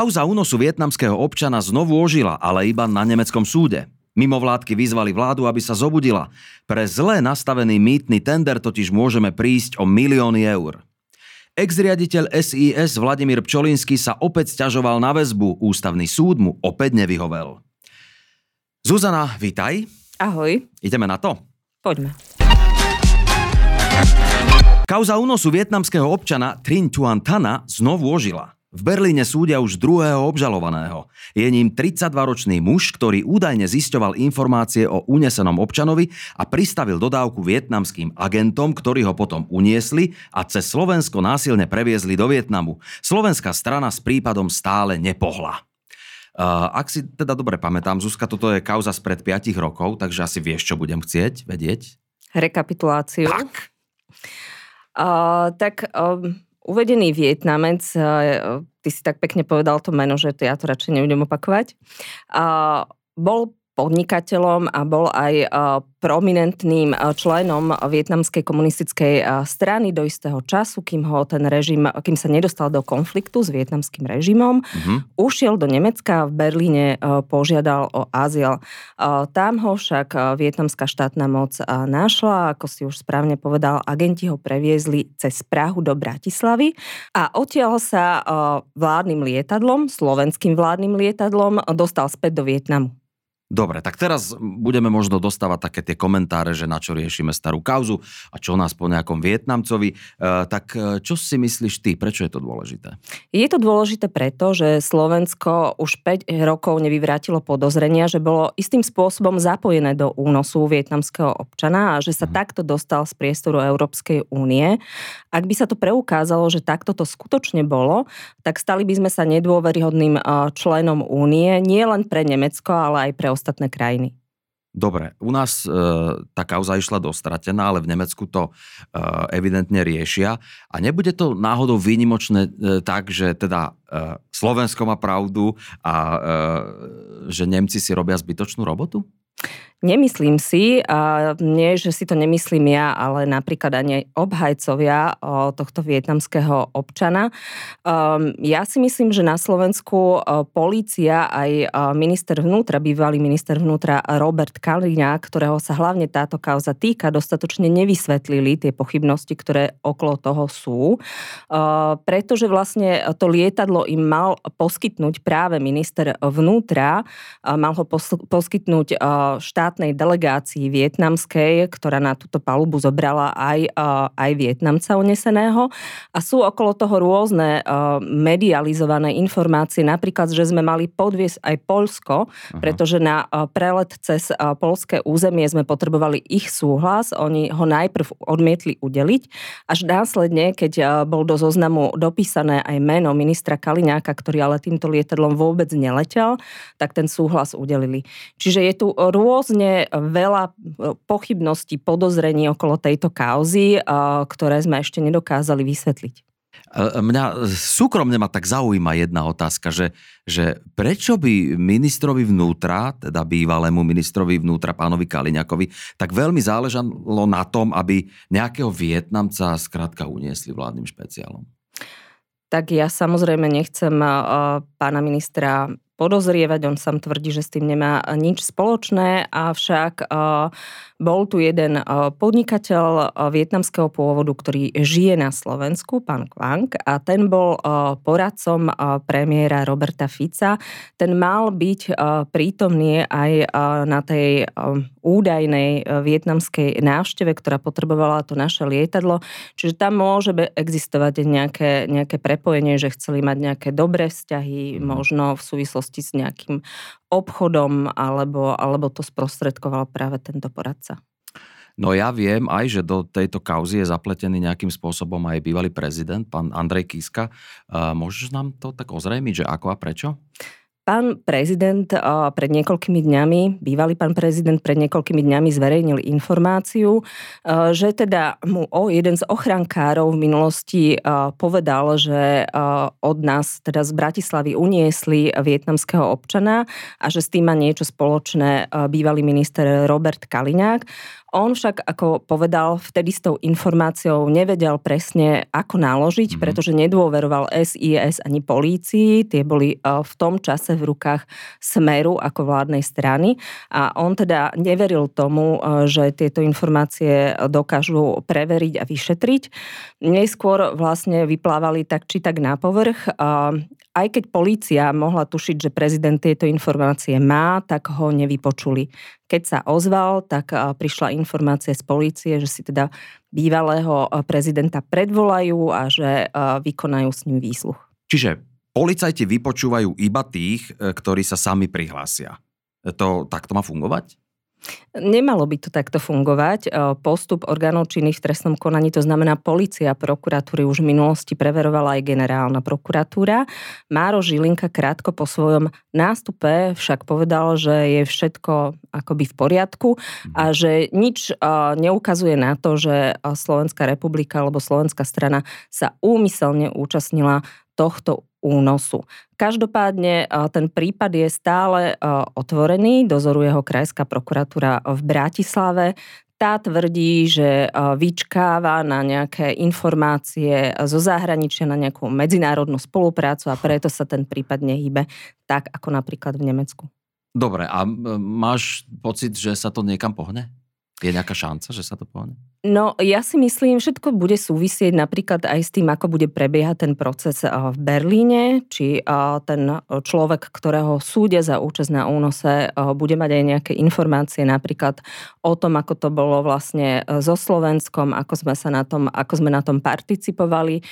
Kauza únosu vietnamského občana znovu ožila, ale iba na nemeckom súde. Mimovládky vyzvali vládu, aby sa zobudila. Pre zle nastavený mýtny tender totiž môžeme prísť o milióny eur. Ex-riaditeľ SIS Vladimír Pčolinsky sa opäť stiažoval na väzbu. Ústavný súd mu opäť nevyhovel. Zuzana, vítaj. Ahoj. Ideme na to? Poďme. Kauza únosu vietnamského občana Trin Tuan Tana znovu ožila. V Berlíne súdia už druhého obžalovaného. Je ním 32-ročný muž, ktorý údajne zisťoval informácie o unesenom občanovi a pristavil dodávku vietnamským agentom, ktorí ho potom uniesli a cez Slovensko násilne previezli do Vietnamu. Slovenská strana s prípadom stále nepohla. Uh, ak si teda dobre pamätám, Zuzka, toto je kauza spred 5 rokov, takže asi vieš, čo budem chcieť vedieť. Rekapituláciu. Tak. Uh, tak um, uvedený Vietnamec, uh, ty si tak pekne povedal to meno, že to ja to radšej nebudem opakovať, bol podnikateľom a bol aj e, prominentným e, členom vietnamskej komunistickej e, strany do istého času, kým ho ten režim, kým sa nedostal do konfliktu s vietnamským režimom. Mm-hmm. Ušiel do Nemecka, v Berlíne požiadal o azyl. Tam ho však vietnamská štátna moc našla, ako si už správne povedal, agenti ho previezli cez Prahu do Bratislavy a odtiaľ sa vládnym lietadlom, slovenským vládnym lietadlom, dostal späť do Vietnamu. Dobre, tak teraz budeme možno dostávať také tie komentáre, že na čo riešime starú kauzu a čo nás po nejakom Vietnamcovi. E, tak e, čo si myslíš ty? Prečo je to dôležité? Je to dôležité preto, že Slovensko už 5 rokov nevyvrátilo podozrenia, že bolo istým spôsobom zapojené do únosu vietnamského občana a že sa hmm. takto dostal z priestoru Európskej únie. Ak by sa to preukázalo, že takto to skutočne bolo, tak stali by sme sa nedôveryhodným e, členom únie nie len pre Nemecko, ale aj pre ostatné krajiny. Dobre, u nás e, tá kauza išla dostratená, ale v Nemecku to e, evidentne riešia. A nebude to náhodou výnimočné e, tak, že teda e, Slovensko má pravdu a e, že Nemci si robia zbytočnú robotu? Nemyslím si, a nie, že si to nemyslím ja, ale napríklad ani obhajcovia tohto vietnamského občana. Um, ja si myslím, že na Slovensku polícia aj minister vnútra, bývalý minister vnútra Robert Kaliňa, ktorého sa hlavne táto kauza týka, dostatočne nevysvetlili tie pochybnosti, ktoré okolo toho sú, pretože vlastne to lietadlo im mal poskytnúť práve minister vnútra, mal ho poskytnúť štát štátnej delegácii vietnamskej, ktorá na túto palubu zobrala aj, aj Vietnamca uneseného. A sú okolo toho rôzne medializované informácie, napríklad, že sme mali podviesť aj Polsko, pretože na prelet cez polské územie sme potrebovali ich súhlas. Oni ho najprv odmietli udeliť, až následne, keď bol do zoznamu dopísané aj meno ministra Kaliňáka, ktorý ale týmto lietadlom vôbec neletel, tak ten súhlas udelili. Čiže je tu rôzne pomerne veľa e, pochybností, podozrení okolo tejto kauzy, e, ktoré sme ešte nedokázali vysvetliť. E, mňa súkromne ma tak zaujíma jedna otázka, že, že prečo by ministrovi vnútra, teda bývalému ministrovi vnútra pánovi Kaliňakovi, tak veľmi záležalo na tom, aby nejakého Vietnamca skrátka uniesli vládnym špeciálom? Tak ja samozrejme nechcem pána ministra podozrievať. On sám tvrdí, že s tým nemá nič spoločné, avšak bol tu jeden podnikateľ vietnamského pôvodu, ktorý žije na Slovensku, pán Kvang, a ten bol poradcom premiéra Roberta Fica. Ten mal byť prítomný aj na tej údajnej vietnamskej návšteve, ktorá potrebovala to naše lietadlo. Čiže tam môže existovať nejaké, nejaké prepojenie, že chceli mať nejaké dobré vzťahy, mhm. možno v súvislosti súvislosti s nejakým obchodom, alebo, alebo to sprostredkoval práve tento poradca? No ja viem aj, že do tejto kauzy je zapletený nejakým spôsobom aj bývalý prezident, pán Andrej Kiska. Môžeš nám to tak ozrejmiť, že ako a prečo? Pán prezident pred niekoľkými dňami, bývalý pán prezident pred niekoľkými dňami zverejnil informáciu, že teda mu o jeden z ochrankárov v minulosti povedal, že od nás, teda z Bratislavy, uniesli vietnamského občana a že s tým má niečo spoločné bývalý minister Robert Kaliňák. On však, ako povedal, vtedy s tou informáciou nevedel presne, ako naložiť, mm-hmm. pretože nedôveroval SIS ani polícii. Tie boli v tom čase v rukách Smeru ako vládnej strany a on teda neveril tomu, že tieto informácie dokážu preveriť a vyšetriť. Neskôr vlastne vyplávali tak či tak na povrch aj keď polícia mohla tušiť, že prezident tieto informácie má, tak ho nevypočuli. Keď sa ozval, tak prišla informácia z polície, že si teda bývalého prezidenta predvolajú a že vykonajú s ním výsluch. Čiže policajti vypočúvajú iba tých, e, ktorí sa sami prihlásia. To takto má fungovať? Nemalo by to takto fungovať. E, postup orgánov činných v trestnom konaní, to znamená policia, prokuratúry už v minulosti preverovala aj generálna prokuratúra. Máro Žilinka krátko po svojom nástupe však povedal, že je všetko akoby v poriadku a že nič e, neukazuje na to, že Slovenská republika alebo Slovenská strana sa úmyselne účastnila tohto únosu. Každopádne ten prípad je stále otvorený, dozoruje ho Krajská prokuratúra v Bratislave. Tá tvrdí, že vyčkáva na nejaké informácie zo zahraničia, na nejakú medzinárodnú spoluprácu a preto sa ten prípad nehýbe tak, ako napríklad v Nemecku. Dobre, a máš pocit, že sa to niekam pohne? Je nejaká šanca, že sa to pohne? No, ja si myslím, všetko bude súvisieť napríklad aj s tým, ako bude prebiehať ten proces v Berlíne, či ten človek, ktorého súdia za účasť na únose, bude mať aj nejaké informácie napríklad o tom, ako to bolo vlastne so Slovenskom, ako sme, sa na tom, ako sme na tom participovali,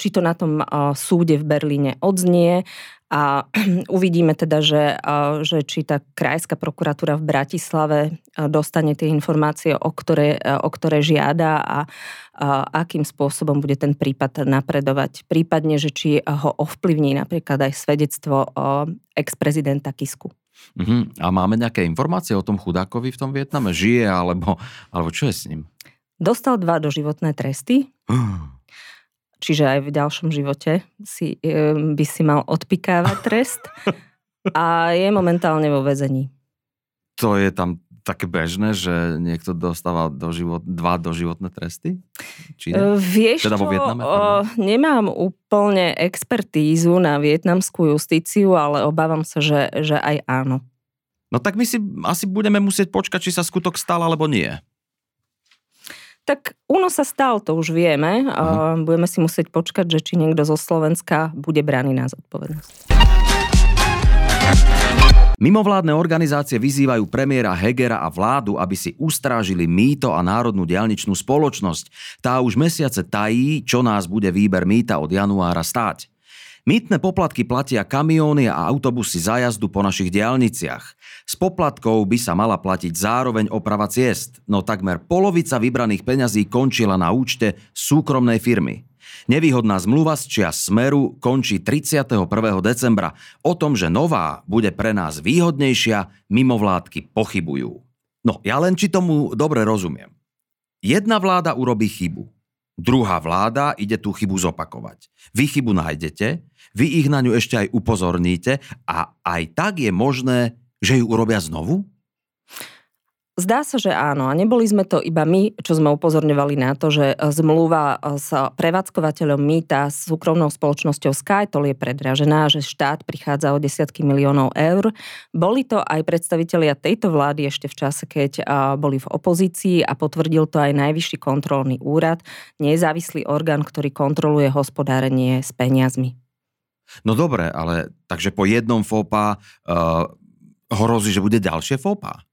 či to na tom súde v Berlíne odznie a uvidíme teda, že, že či tá krajská prokuratúra v Bratislave dostane tie informácie, o ktoré, o ktoré žiada a, a akým spôsobom bude ten prípad napredovať. Prípadne, že či ho ovplyvní napríklad aj svedectvo ex-prezidenta Kisku. Uh-huh. A máme nejaké informácie o tom chudákovi v tom Vietname? Žije alebo, alebo čo je s ním? Dostal dva doživotné tresty. čiže aj v ďalšom živote si, by si mal odpikávať trest a je momentálne vo väzení. To je tam také bežné, že niekto dostáva do život, dva doživotné tresty? Či ne? Vieš teda vo Vietname, o, nemám úplne expertízu na vietnamskú justíciu, ale obávam sa, že, že aj áno. No tak my si asi budeme musieť počkať, či sa skutok stal alebo nie. Tak Uno sa stal, to už vieme. Uh-huh. Budeme si musieť počkať, že či niekto zo Slovenska bude braný na zodpovednosť. Mimovládne organizácie vyzývajú premiéra Hegera a vládu, aby si ustrážili mýto a národnú dialničnú spoločnosť. Tá už mesiace tají, čo nás bude výber mýta od januára stáť. Mýtne poplatky platia kamióny a autobusy za jazdu po našich diálniciach. S poplatkou by sa mala platiť zároveň oprava ciest, no takmer polovica vybraných peňazí končila na účte súkromnej firmy. Nevýhodná zmluva z čia Smeru končí 31. decembra. O tom, že nová bude pre nás výhodnejšia, mimovládky pochybujú. No, ja len či tomu dobre rozumiem. Jedna vláda urobí chybu. Druhá vláda ide tú chybu zopakovať. Vy chybu nájdete, vy ich na ňu ešte aj upozorníte a aj tak je možné, že ju urobia znovu? Zdá sa, že áno. A neboli sme to iba my, čo sme upozorňovali na to, že zmluva s prevádzkovateľom mýta s súkromnou spoločnosťou SkyToll je predražená, že štát prichádza o desiatky miliónov eur. Boli to aj predstavitelia tejto vlády ešte v čase, keď boli v opozícii a potvrdil to aj Najvyšší kontrolný úrad, nezávislý orgán, ktorý kontroluje hospodárenie s peniazmi. No dobre, ale takže po jednom FOPA uh, hrozí, že bude ďalšie FOPA?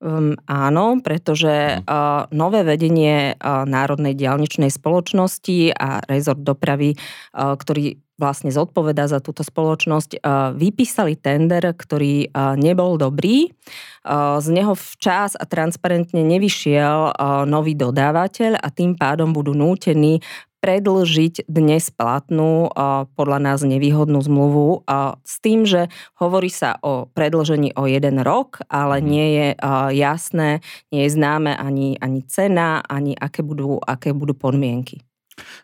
Um, áno, pretože uh, nové vedenie uh, Národnej diálničnej spoločnosti a rezort dopravy, uh, ktorý vlastne zodpovedá za túto spoločnosť, uh, vypísali tender, ktorý uh, nebol dobrý. Uh, z neho včas a transparentne nevyšiel nový dodávateľ a tým pádom budú nútení predlžiť dnes platnú podľa nás nevýhodnú zmluvu s tým, že hovorí sa o predlžení o jeden rok, ale mhm. nie je jasné, nie je známe ani, ani cena, ani aké budú, aké budú podmienky.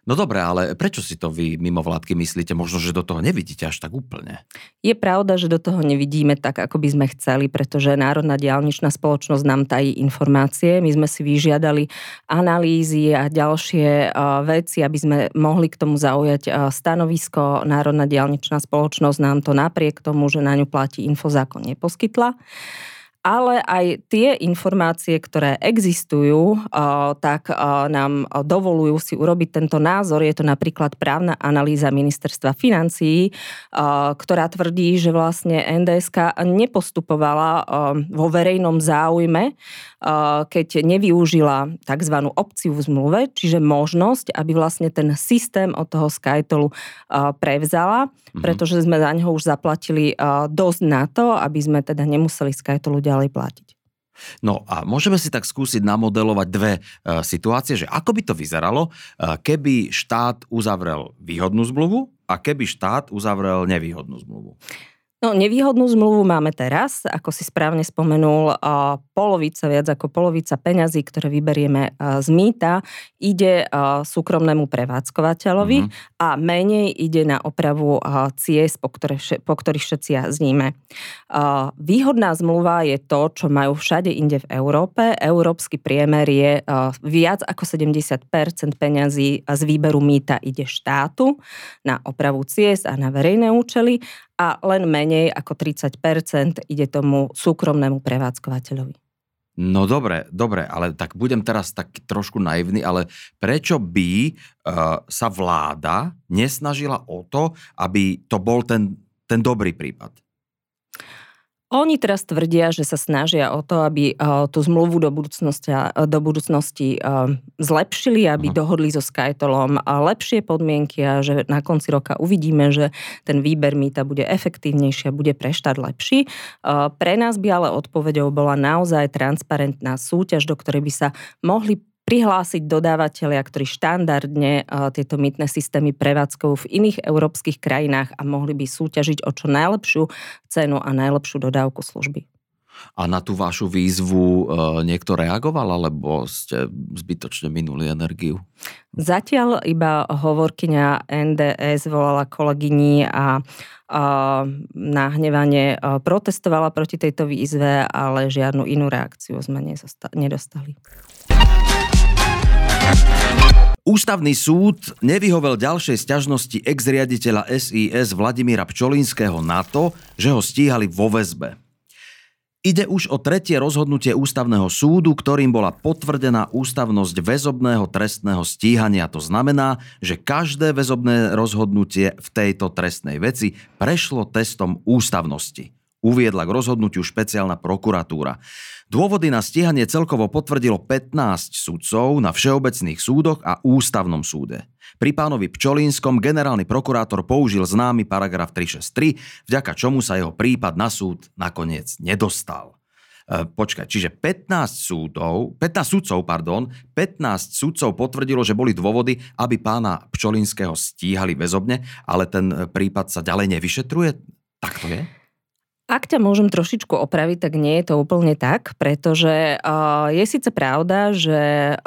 No dobre, ale prečo si to vy mimo vládky myslíte? Možno, že do toho nevidíte až tak úplne. Je pravda, že do toho nevidíme tak, ako by sme chceli, pretože Národná diálničná spoločnosť nám tají informácie. My sme si vyžiadali analýzy a ďalšie veci, aby sme mohli k tomu zaujať stanovisko. Národná diálničná spoločnosť nám to napriek tomu, že na ňu platí infozákon, neposkytla ale aj tie informácie, ktoré existujú, tak nám dovolujú si urobiť tento názor. Je to napríklad právna analýza ministerstva financií, ktorá tvrdí, že vlastne NDSK nepostupovala vo verejnom záujme, keď nevyužila tzv. opciu v zmluve, čiže možnosť, aby vlastne ten systém od toho Skytolu prevzala, mhm. pretože sme za neho už zaplatili dosť na to, aby sme teda nemuseli Skytolu ďalej ďalej platiť. No a môžeme si tak skúsiť namodelovať dve e, situácie, že ako by to vyzeralo, e, keby štát uzavrel výhodnú zmluvu a keby štát uzavrel nevýhodnú zmluvu. No, nevýhodnú zmluvu máme teraz, ako si správne spomenul, polovica, viac ako polovica peňazí, ktoré vyberieme z mýta, ide súkromnému prevádzkovateľovi mm-hmm. a menej ide na opravu ciest, po, ktoré, po ktorých všetci jazdíme. Výhodná zmluva je to, čo majú všade inde v Európe. Európsky priemer je viac ako 70% peňazí z výberu mýta ide štátu na opravu ciest a na verejné účely a len menej ako 30% ide tomu súkromnému prevádzkovateľovi. No dobre, dobre, ale tak budem teraz tak trošku naivný, ale prečo by uh, sa vláda nesnažila o to, aby to bol ten, ten dobrý prípad? Oni teraz tvrdia, že sa snažia o to, aby uh, tú zmluvu do budúcnosti, uh, do budúcnosti uh, zlepšili, aby uh-huh. dohodli so Skytolom lepšie podmienky a že na konci roka uvidíme, že ten výber mýta bude efektívnejší a bude pre štát lepší. Pre nás by ale odpovedou bola naozaj transparentná súťaž, do ktorej by sa mohli prihlásiť dodávateľia, ktorí štandardne tieto mýtne systémy prevádzkujú v iných európskych krajinách a mohli by súťažiť o čo najlepšiu cenu a najlepšiu dodávku služby. A na tú vašu výzvu e, niekto reagoval, alebo ste zbytočne minuli energiu? Zatiaľ iba hovorkyňa NDS volala kolegyni a nahnevanie protestovala proti tejto výzve, ale žiadnu inú reakciu sme nedostali. Ústavný súd nevyhovel ďalšej sťažnosti ex-riaditeľa SIS Vladimíra Pčolínskeho na to, že ho stíhali vo väzbe. Ide už o tretie rozhodnutie ústavného súdu, ktorým bola potvrdená ústavnosť väzobného trestného stíhania. To znamená, že každé väzobné rozhodnutie v tejto trestnej veci prešlo testom ústavnosti uviedla k rozhodnutiu špeciálna prokuratúra. Dôvody na stíhanie celkovo potvrdilo 15 sudcov na všeobecných súdoch a ústavnom súde. Pri pánovi Pčolínskom generálny prokurátor použil známy paragraf 363, vďaka čomu sa jeho prípad na súd nakoniec nedostal. E, počkaj, čiže 15 súdov, 15 sudcov, pardon, 15 sudcov potvrdilo, že boli dôvody, aby pána Pčolinského stíhali väzobne, ale ten prípad sa ďalej nevyšetruje? Tak to je? Ak ťa môžem trošičku opraviť, tak nie je to úplne tak, pretože je síce pravda, že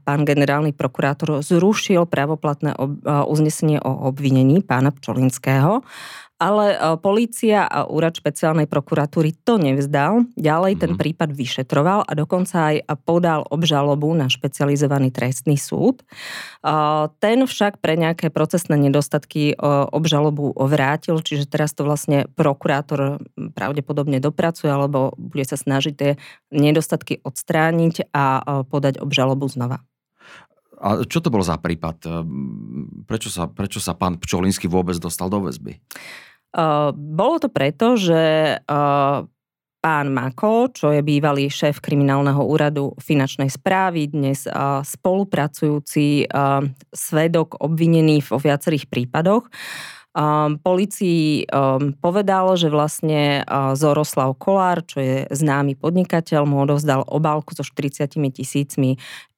pán generálny prokurátor zrušil pravoplatné uznesenie o obvinení pána Pčolinského, ale e, polícia a úrad špeciálnej prokuratúry to nevzdal. Ďalej ten mhm. prípad vyšetroval a dokonca aj podal obžalobu na špecializovaný trestný súd. E, ten však pre nejaké procesné nedostatky e, obžalobu vrátil, čiže teraz to vlastne prokurátor pravdepodobne dopracuje alebo bude sa snažiť tie nedostatky odstrániť a podať obžalobu znova. A čo to bol za prípad? Prečo sa, prečo sa pán Pčolinsky vôbec dostal do väzby? Uh, bolo to preto, že uh, pán Mako, čo je bývalý šéf kriminálneho úradu finančnej správy, dnes uh, spolupracujúci svedok obvinený vo viacerých prípadoch, policii um, povedal, že vlastne Zoroslav Kolár, čo je známy podnikateľ, mu odovzdal obálku so 40 tisícmi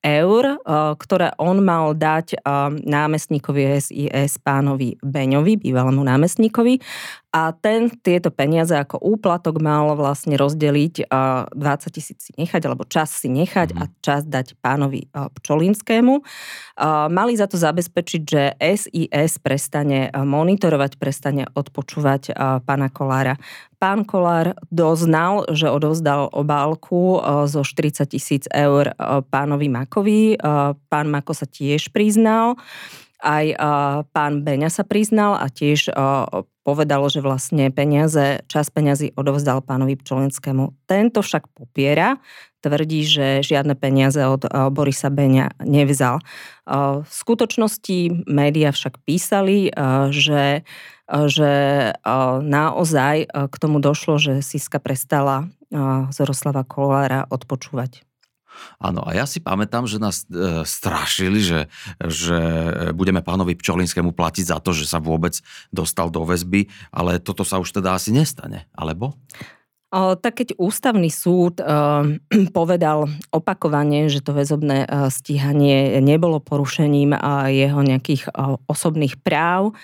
eur, ktoré on mal dať námestníkovi SIS pánovi Beňovi, bývalému námestníkovi a ten tieto peniaze ako úplatok mal vlastne rozdeliť 20 tisíc si nechať, alebo čas si nechať a mhm. čas dať pánovi Pčolinskému. Mali za to zabezpečiť, že SIS prestane monitorovať, prestane odpočúvať pána Kolára. Pán Kolár doznal, že odovzdal obálku zo 40 tisíc eur pánovi Makovi. Pán Mako sa tiež priznal. Aj pán Beňa sa priznal a tiež povedalo, že vlastne peniaze, čas peniazy odovzdal pánovi Pčolinskému. Tento však popiera, tvrdí, že žiadne peniaze od Borisa Beňa nevzal. V skutočnosti média však písali, že, že naozaj k tomu došlo, že Siska prestala Zoroslava Kolára odpočúvať. Áno, a ja si pamätám, že nás e, strašili, že, že budeme pánovi Pčolinskému platiť za to, že sa vôbec dostal do väzby, ale toto sa už teda asi nestane, alebo? Tak keď ústavný súd e, povedal opakovane, že to väzobné e, stíhanie nebolo porušením jeho nejakých e, osobných práv,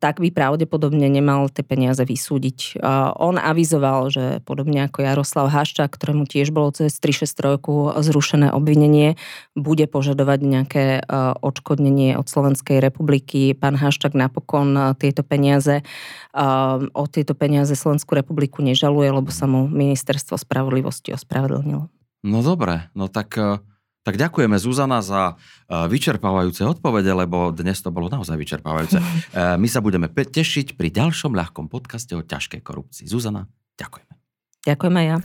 tak by pravdepodobne nemal tie peniaze vysúdiť. On avizoval, že podobne ako Jaroslav Haščák, ktorému tiež bolo cez 363 zrušené obvinenie, bude požadovať nejaké odškodnenie od Slovenskej republiky. Pán Haščák napokon tieto peniaze, o tieto peniaze Slovenskú republiku nežaluje, lebo sa mu ministerstvo spravodlivosti ospravedlnilo. No dobre, no tak tak ďakujeme Zuzana za e, vyčerpávajúce odpovede, lebo dnes to bolo naozaj vyčerpávajúce. E, my sa budeme tešiť pri ďalšom ľahkom podcaste o ťažkej korupcii. Zuzana, ďakujeme. Ďakujeme ja.